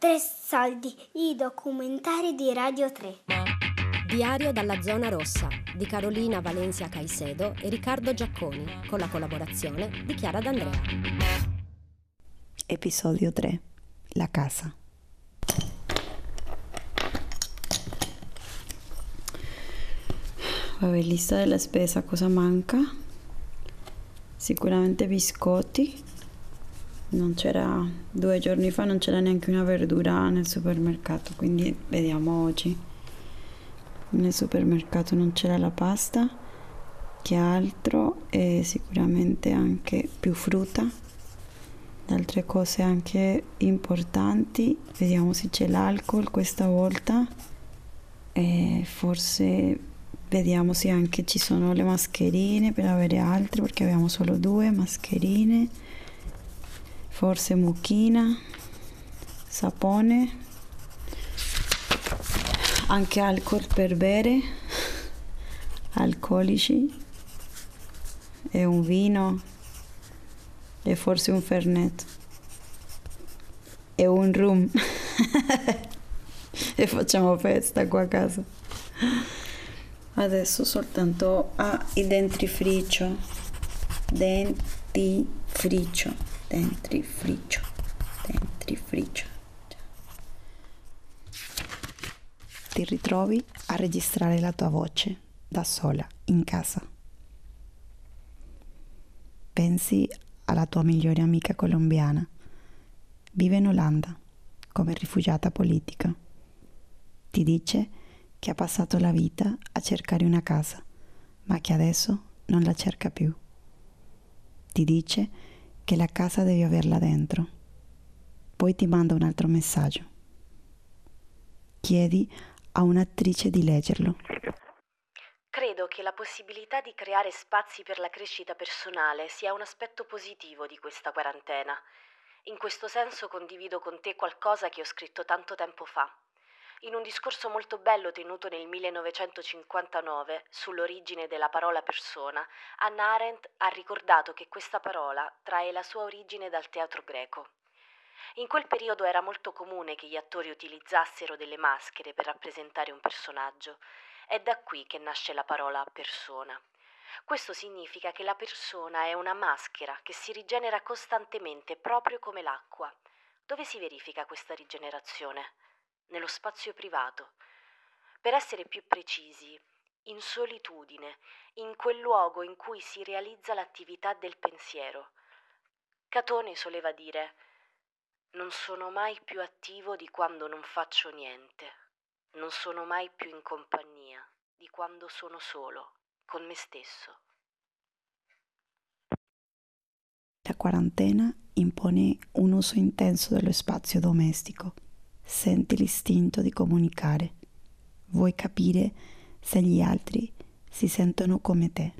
Tre soldi, i documentari di Radio 3. Diario dalla zona rossa di Carolina Valencia Caicedo e Riccardo Giacconi, con la collaborazione di Chiara D'Andrea. Episodio 3. La casa. Vabbè, lista della spesa, cosa manca? Sicuramente biscotti. Non c'era, due giorni fa non c'era neanche una verdura nel supermercato, quindi vediamo oggi. Nel supermercato non c'era la pasta, che altro? E sicuramente anche più frutta, altre cose anche importanti. Vediamo se c'è l'alcol questa volta. E forse Vediamo se anche ci sono le mascherine per avere altre perché abbiamo solo due mascherine. Forse mucchina, sapone, anche alcol per bere, alcolici e un vino e forse un fernet e un rum e facciamo festa qua a casa. Adesso soltanto a il dentifricio. Dentifricio. Dentifricio. Dentifricio. Ti ritrovi a registrare la tua voce da sola in casa. Pensi alla tua migliore amica colombiana. Vive in Olanda come rifugiata politica. Ti dice che ha passato la vita a cercare una casa, ma che adesso non la cerca più. Ti dice che la casa devi averla dentro. Poi ti manda un altro messaggio. Chiedi a un'attrice di leggerlo. Credo che la possibilità di creare spazi per la crescita personale sia un aspetto positivo di questa quarantena. In questo senso condivido con te qualcosa che ho scritto tanto tempo fa. In un discorso molto bello tenuto nel 1959 sull'origine della parola persona, Anna Arendt ha ricordato che questa parola trae la sua origine dal teatro greco. In quel periodo era molto comune che gli attori utilizzassero delle maschere per rappresentare un personaggio. È da qui che nasce la parola persona. Questo significa che la persona è una maschera che si rigenera costantemente proprio come l'acqua. Dove si verifica questa rigenerazione? Nello spazio privato. Per essere più precisi, in solitudine, in quel luogo in cui si realizza l'attività del pensiero. Catone soleva dire non sono mai più attivo di quando non faccio niente, non sono mai più in compagnia di quando sono solo, con me stesso. La quarantena impone un uso intenso dello spazio domestico senti l'istinto di comunicare, vuoi capire se gli altri si sentono come te.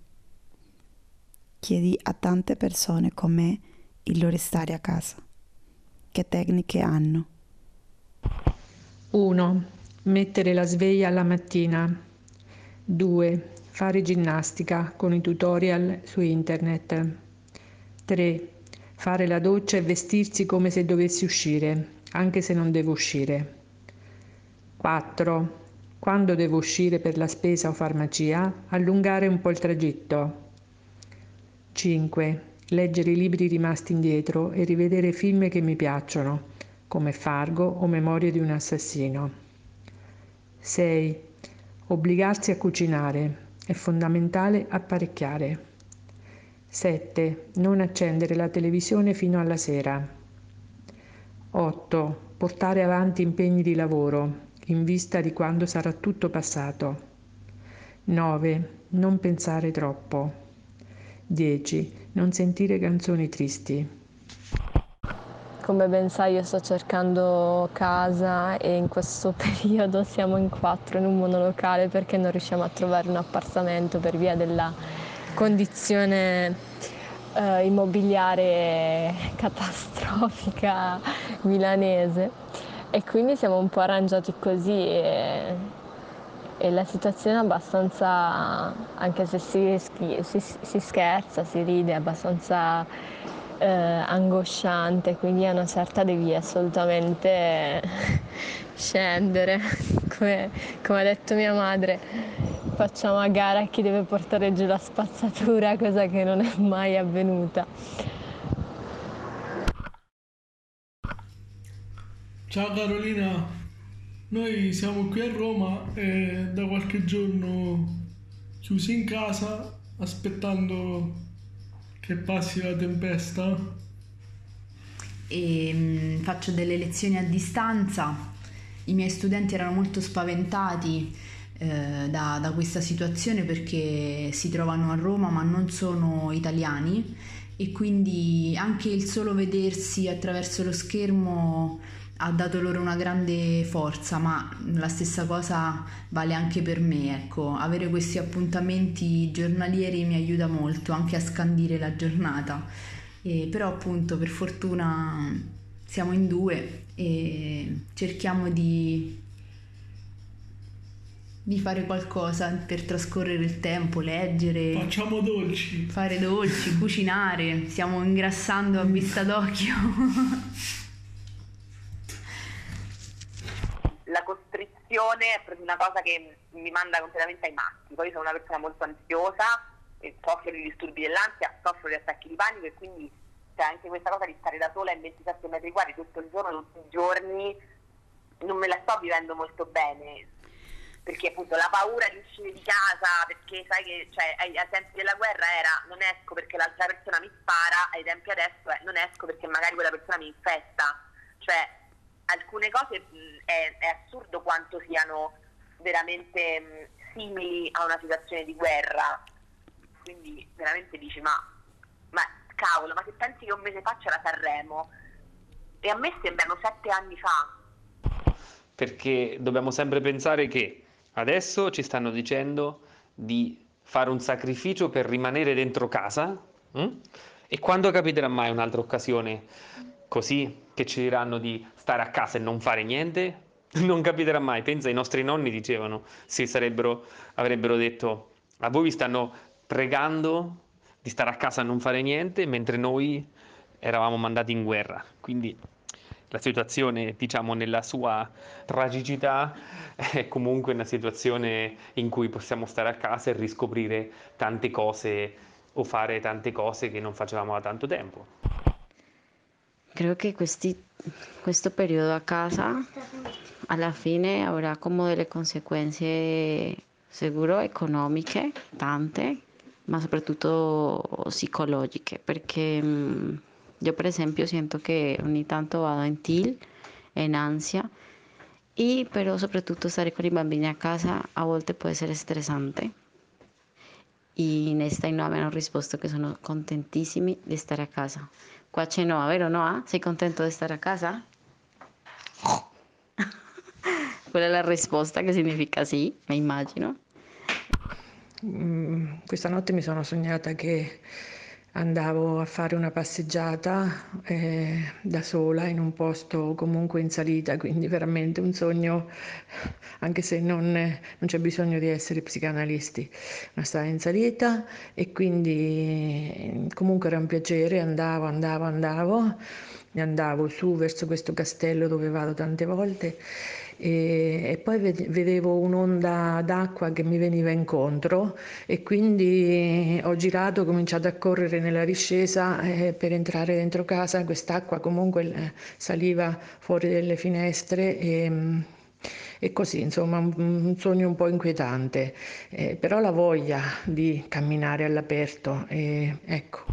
Chiedi a tante persone come il loro stare a casa. Che tecniche hanno? 1. Mettere la sveglia alla mattina. 2. Fare ginnastica con i tutorial su internet. 3. Fare la doccia e vestirsi come se dovessi uscire anche se non devo uscire. 4. Quando devo uscire per la spesa o farmacia, allungare un po' il tragitto. 5. Leggere i libri rimasti indietro e rivedere film che mi piacciono, come Fargo o Memoria di un assassino. 6. Obbligarsi a cucinare. È fondamentale apparecchiare. 7. Non accendere la televisione fino alla sera. 8. Portare avanti impegni di lavoro in vista di quando sarà tutto passato. 9. Non pensare troppo. 10. Non sentire canzoni tristi. Come ben sai io sto cercando casa e in questo periodo siamo in quattro in un monolocale perché non riusciamo a trovare un appartamento per via della condizione eh, immobiliare catastrofica milanese. E quindi siamo un po' arrangiati così e, e la situazione è abbastanza, anche se si, si, si, scherza, si ride, è abbastanza eh, angosciante, quindi a una certa devi assolutamente scendere, come, come ha detto mia madre, facciamo a gara chi deve portare giù la spazzatura, cosa che non è mai avvenuta. Ciao Carolina, noi siamo qui a Roma e da qualche giorno chiusi in casa aspettando che passi la tempesta. E mh, faccio delle lezioni a distanza. I miei studenti erano molto spaventati eh, da, da questa situazione perché si trovano a Roma ma non sono italiani e quindi anche il solo vedersi attraverso lo schermo ha dato loro una grande forza, ma la stessa cosa vale anche per me, ecco, avere questi appuntamenti giornalieri mi aiuta molto anche a scandire la giornata. E, però appunto per fortuna siamo in due e cerchiamo di, di fare qualcosa per trascorrere il tempo, leggere. Facciamo dolci. Fare dolci, cucinare, stiamo ingrassando a vista d'occhio. la costrizione è proprio una cosa che mi manda completamente ai matti. Poi io sono una persona molto ansiosa, e soffro di disturbi dell'ansia, soffro di attacchi di panico e quindi c'è anche questa cosa di stare da sola in 27 metri quadri tutto il giorno, tutti i giorni, non me la sto vivendo molto bene. Perché appunto la paura di uscire di casa, perché sai che cioè, ai, ai tempi della guerra era non esco perché l'altra persona mi spara, ai tempi adesso è non esco perché magari quella persona mi infetta. Cioè alcune cose mh, è, è, assurdo quanto siano veramente mh, simili a una situazione di guerra. Quindi veramente dici, ma, ma cavolo, ma se pensi che un mese fa c'era Sanremo? E a me sembrano sette anni fa. Perché dobbiamo sempre pensare che adesso ci stanno dicendo di fare un sacrificio per rimanere dentro casa mh? e quando capiterà mai un'altra occasione così che ci diranno di stare a casa e non fare niente? Non capiterà mai. Pensa, i nostri nonni dicevano, si sarebbero, avrebbero detto, a voi vi stanno pregando di stare a casa e non fare niente, mentre noi eravamo mandati in guerra. Quindi la situazione, diciamo, nella sua tragicità è comunque una situazione in cui possiamo stare a casa e riscoprire tante cose o fare tante cose che non facevamo da tanto tempo. Creo que questo periodo a casa alla fine avrà come delle conseguenze sicuro economiche, tante, ma soprattutto psicologiche, perché mh, io per esempio sento che ogni tanto vado in til, in ansia, e però soprattutto stare con i bambini a casa a volte può essere stressante. Y Nesta y Noah me hanno risposto che sono contentissimi di stare a casa. Qua c'è Noah, vero Noah? Sei contento di stare a casa? Quella è la risposta che significa sì, mi immagino. Mm, questa notte mi sono sognata che andavo a fare una passeggiata eh, da sola in un posto comunque in salita, quindi veramente un sogno, anche se non, non c'è bisogno di essere psicanalisti, ma stare in salita. E quindi comunque era un piacere, andavo, andavo, andavo, andavo su verso questo castello dove vado tante volte e, e poi vedevo un'onda d'acqua che mi veniva incontro e quindi ho girato, ho cominciato a correre nella discesa eh, per entrare dentro casa, quest'acqua comunque eh, saliva fuori dalle finestre e, e così, insomma, un, sogno un po' inquietante, eh, però la voglia di camminare all'aperto, eh, ecco.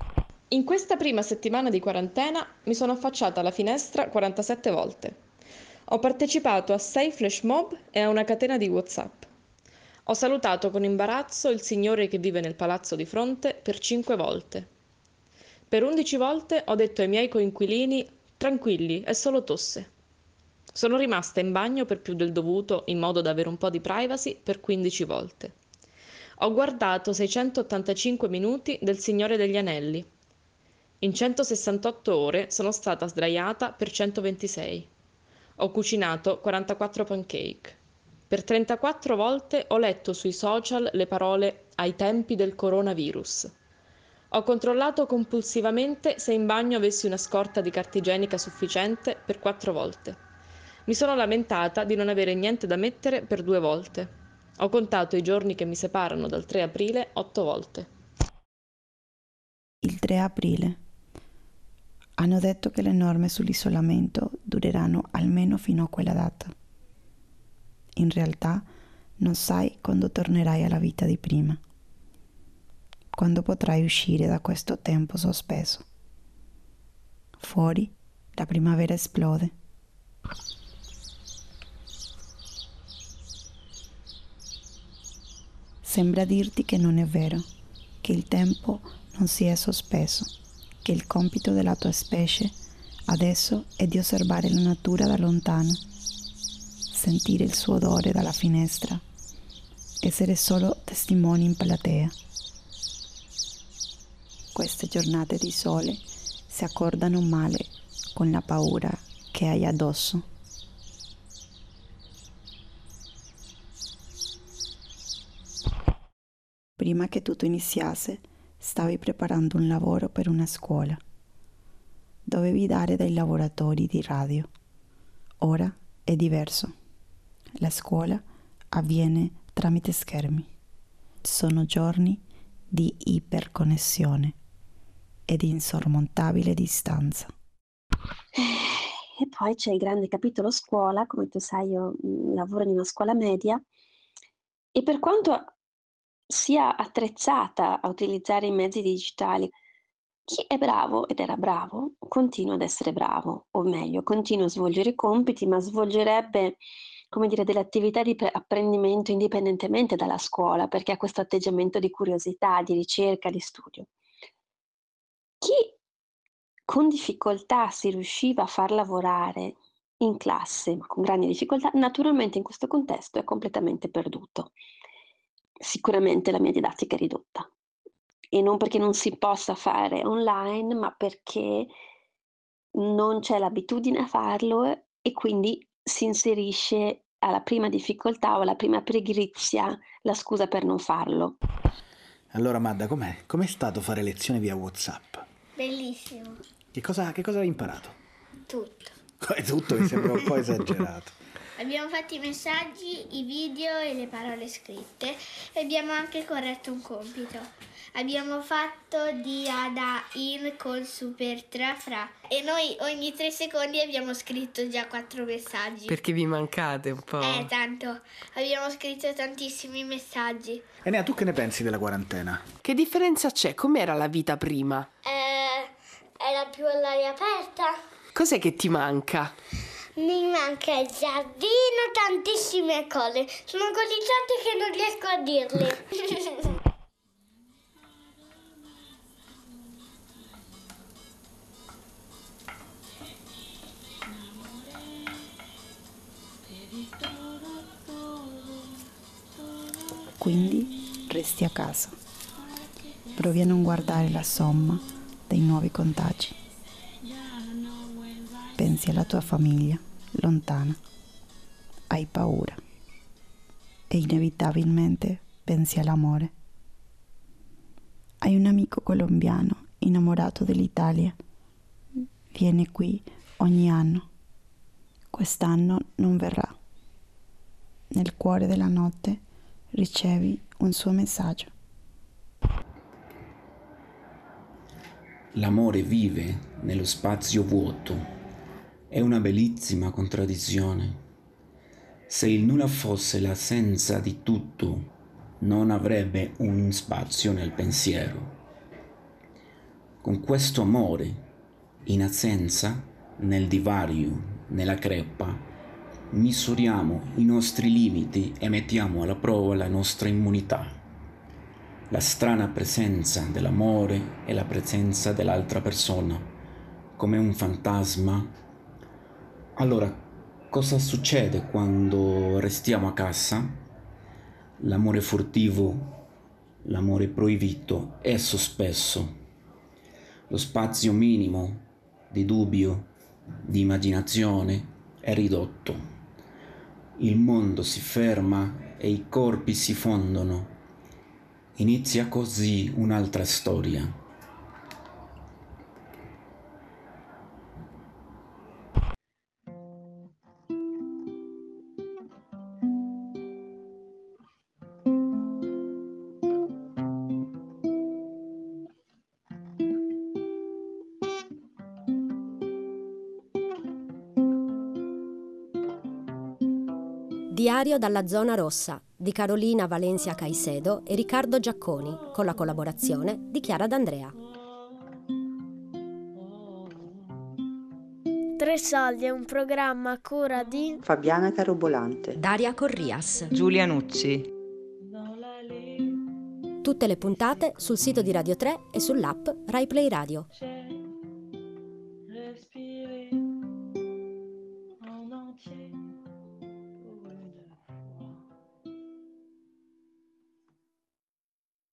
In questa prima settimana di quarantena mi sono affacciata alla finestra 47 volte. Ho partecipato a sei flash mob e a una catena di WhatsApp. Ho salutato con imbarazzo il signore che vive nel palazzo di fronte per cinque volte. Per undici volte ho detto ai miei coinquilini tranquilli, è solo tosse. Sono rimasta in bagno per più del dovuto in modo da avere un po' di privacy per 15 volte. Ho guardato 685 minuti del Signore degli Anelli. In 168 ore sono stata sdraiata per 126. Ho cucinato 44 pancake. Per 34 volte ho letto sui social le parole ai tempi del coronavirus. Ho controllato compulsivamente se in bagno avessi una scorta di carta igienica sufficiente per quattro volte. Mi sono lamentata di non avere niente da mettere per due volte. Ho contato i giorni che mi separano dal 3 aprile otto volte. Il 3 aprile. Hanno detto che le norme sull'isolamento dureranno almeno fino a quella data. In realtà non sai quando tornerai alla vita di prima quando potrai uscire da questo tempo sospeso. Fuori la primavera esplode. Sembra dirti che non è vero, che il tempo non si è sospeso, che il compito della tua specie adesso è di osservare la natura da lontano, sentire il suo odore dalla finestra, essere solo testimoni in platea queste giornate di sole si accordano male con la paura che hai addosso. Prima che tutto iniziasse, stavi preparando un lavoro per una scuola. Dovevi dare dei lavoratori di radio. Ora è diverso. La scuola avviene tramite schermi. Sono giorni di iperconnessione e di insormontabile distanza. E poi c'è il grande capitolo scuola, come tu sai io mm, lavoro in una scuola media e per quanto sia attrezzata a utilizzare i mezzi digitali, chi è bravo ed era bravo continua ad essere bravo, o meglio, continua a svolgere i compiti, ma svolgerebbe, come dire, delle attività di apprendimento indipendentemente dalla scuola, perché ha questo atteggiamento di curiosità, di ricerca, di studio. Chi con difficoltà si riusciva a far lavorare in classe, ma con grandi difficoltà, naturalmente in questo contesto è completamente perduto. Sicuramente la mia didattica è ridotta. E non perché non si possa fare online, ma perché non c'è l'abitudine a farlo e quindi si inserisce alla prima difficoltà o alla prima pigrizia la scusa per non farlo. Allora Madda, com'è? Com'è stato fare lezione via Whatsapp? Bellissimo. Che cosa, che cosa hai imparato? Tutto. Come tutto mi sembra un po' esagerato. Abbiamo fatto i messaggi, i video e le parole scritte e abbiamo anche corretto un compito. Abbiamo fatto di Ada in con super tra fra e noi ogni tre secondi abbiamo scritto già quattro messaggi. Perché vi mancate un po'? Eh, tanto. Abbiamo scritto tantissimi messaggi. Enea, tu che ne pensi della quarantena? Che differenza c'è? Com'era la vita prima? Eh, era più all'aria aperta. Cos'è che ti manca? Mi manca il giardino, tantissime cose. Sono così tante che non riesco a dirle. Quindi resti a casa. Provi a non guardare la somma dei nuovi contagi. Pensi alla tua famiglia, lontana. Hai paura. E inevitabilmente pensi all'amore. Hai un amico colombiano innamorato dell'Italia. Viene qui ogni anno. Quest'anno non verrà. Nel cuore della notte ricevi un suo messaggio. L'amore vive nello spazio vuoto. È una bellissima contraddizione. Se il nulla fosse l'assenza di tutto, non avrebbe un spazio nel pensiero. Con questo amore, in assenza, nel divario, nella crepa, misuriamo i nostri limiti e mettiamo alla prova la nostra immunità. La strana presenza dell'amore e la presenza dell'altra persona, come un fantasma. Allora, cosa succede quando restiamo a casa? L'amore furtivo, l'amore proibito è sospeso. Lo spazio minimo di dubbio, di immaginazione è ridotto il mondo si ferma e i corpi si fondono. Inizia così un'altra storia, Diario dalla zona rossa di Carolina Valencia Caicedo e Riccardo Giacconi, con la collaborazione di Chiara D'Andrea. Tre soldi è un programma a cura di Fabiana Carobolante, Daria Corrias, Giulia Nucci. Tutte le puntate sul sito di Radio 3 e sull'app RaiPlay Radio.